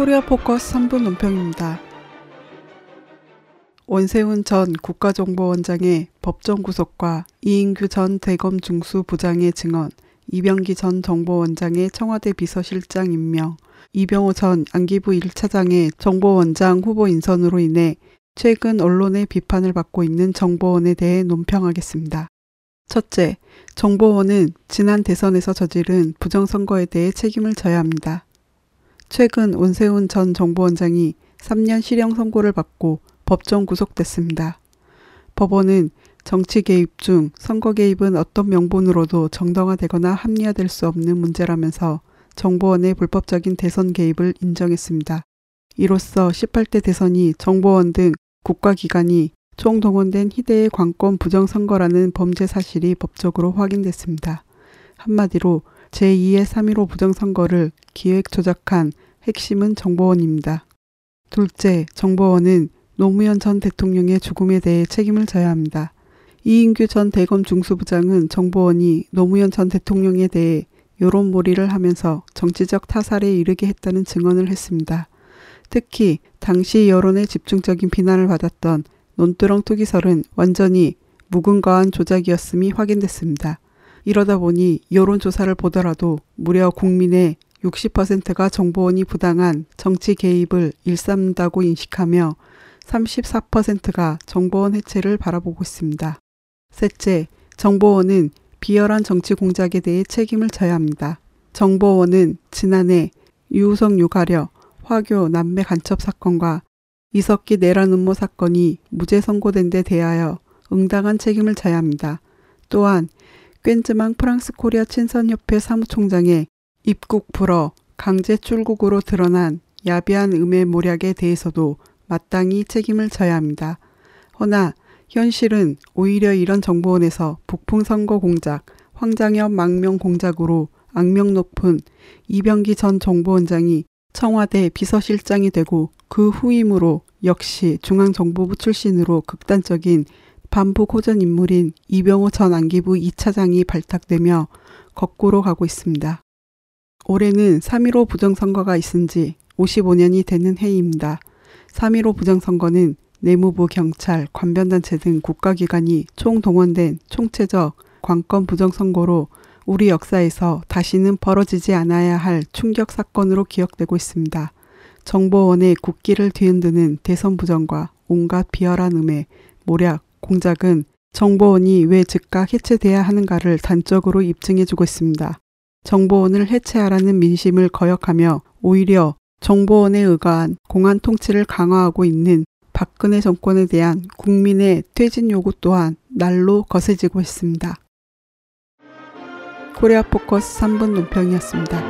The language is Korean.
코리아 포커스 3분 논평입니다. 원세훈 전 국가정보원장의 법정 구속과 이인규 전 대검 중수 부장의 증언, 이병기 전 정보원장의 청와대 비서실장 임명, 이병호 전 안기부 1차장의 정보원장 후보 인선으로 인해 최근 언론의 비판을 받고 있는 정보원에 대해 논평하겠습니다. 첫째, 정보원은 지난 대선에서 저지른 부정선거에 대해 책임을 져야 합니다. 최근 온세훈 전 정보원장이 3년 실형 선고를 받고 법정 구속됐습니다. 법원은 정치 개입 중 선거 개입은 어떤 명분으로도 정당화되거나 합리화될 수 없는 문제라면서 정보원의 불법적인 대선 개입을 인정했습니다. 이로써 18대 대선이 정보원 등 국가기관이 총동원된 희대의 관권 부정선거라는 범죄 사실이 법적으로 확인됐습니다. 한마디로 제2의 3.15 부정선거를 기획 조작한 핵심은 정보원입니다. 둘째, 정보원은 노무현 전 대통령의 죽음에 대해 책임을 져야 합니다. 이인규 전 대검 중수부장은 정보원이 노무현 전 대통령에 대해 여론몰이를 하면서 정치적 타살에 이르게 했다는 증언을 했습니다. 특히 당시 여론의 집중적인 비난을 받았던 논두렁 투기설은 완전히 무근거한 조작이었음이 확인됐습니다. 이러다 보니 여론조사를 보더라도 무려 국민의 60%가 정보원이 부당한 정치 개입을 일삼는다고 인식하며 34%가 정보원 해체를 바라보고 있습니다. 셋째, 정보원은 비열한 정치 공작에 대해 책임을 져야 합니다. 정보원은 지난해 유우성 유가려 화교 남매 간첩 사건과 이석기 내란 음모 사건이 무죄 선고된 데 대하여 응당한 책임을 져야 합니다. 또한 꽌즈망 프랑스 코리아 친선협회 사무총장의 입국 불허, 강제 출국으로 드러난 야비한 음해 모략에 대해서도 마땅히 책임을 져야 합니다. 허나 현실은 오히려 이런 정보원에서 북풍 선거 공작, 황장엽 망명 공작으로 악명 높은 이병기 전 정보원장이 청와대 비서실장이 되고 그 후임으로 역시 중앙정보부 출신으로 극단적인 반북 호전 인물인 이병호 전 안기부 2차장이 발탁되며 거꾸로 가고 있습니다. 올해는 3.15 부정선거가 있은 지 55년이 되는 해입니다. 3.15 부정선거는 내무부, 경찰, 관변단체 등 국가기관이 총동원된 총체적 관건 부정선거로 우리 역사에서 다시는 벌어지지 않아야 할 충격 사건으로 기억되고 있습니다. 정보원의 국기를 뒤흔드는 대선 부정과 온갖 비열한 음해, 모략, 공작은 정보원이 왜 즉각 해체돼야 하는가를 단적으로 입증해주고 있습니다. 정보원을 해체하라는 민심을 거역하며 오히려 정보원에 의거한 공안 통치를 강화하고 있는 박근혜 정권에 대한 국민의 퇴진 요구 또한 날로 거세지고 있습니다. 코리아 포커스 3분 논평이었습니다.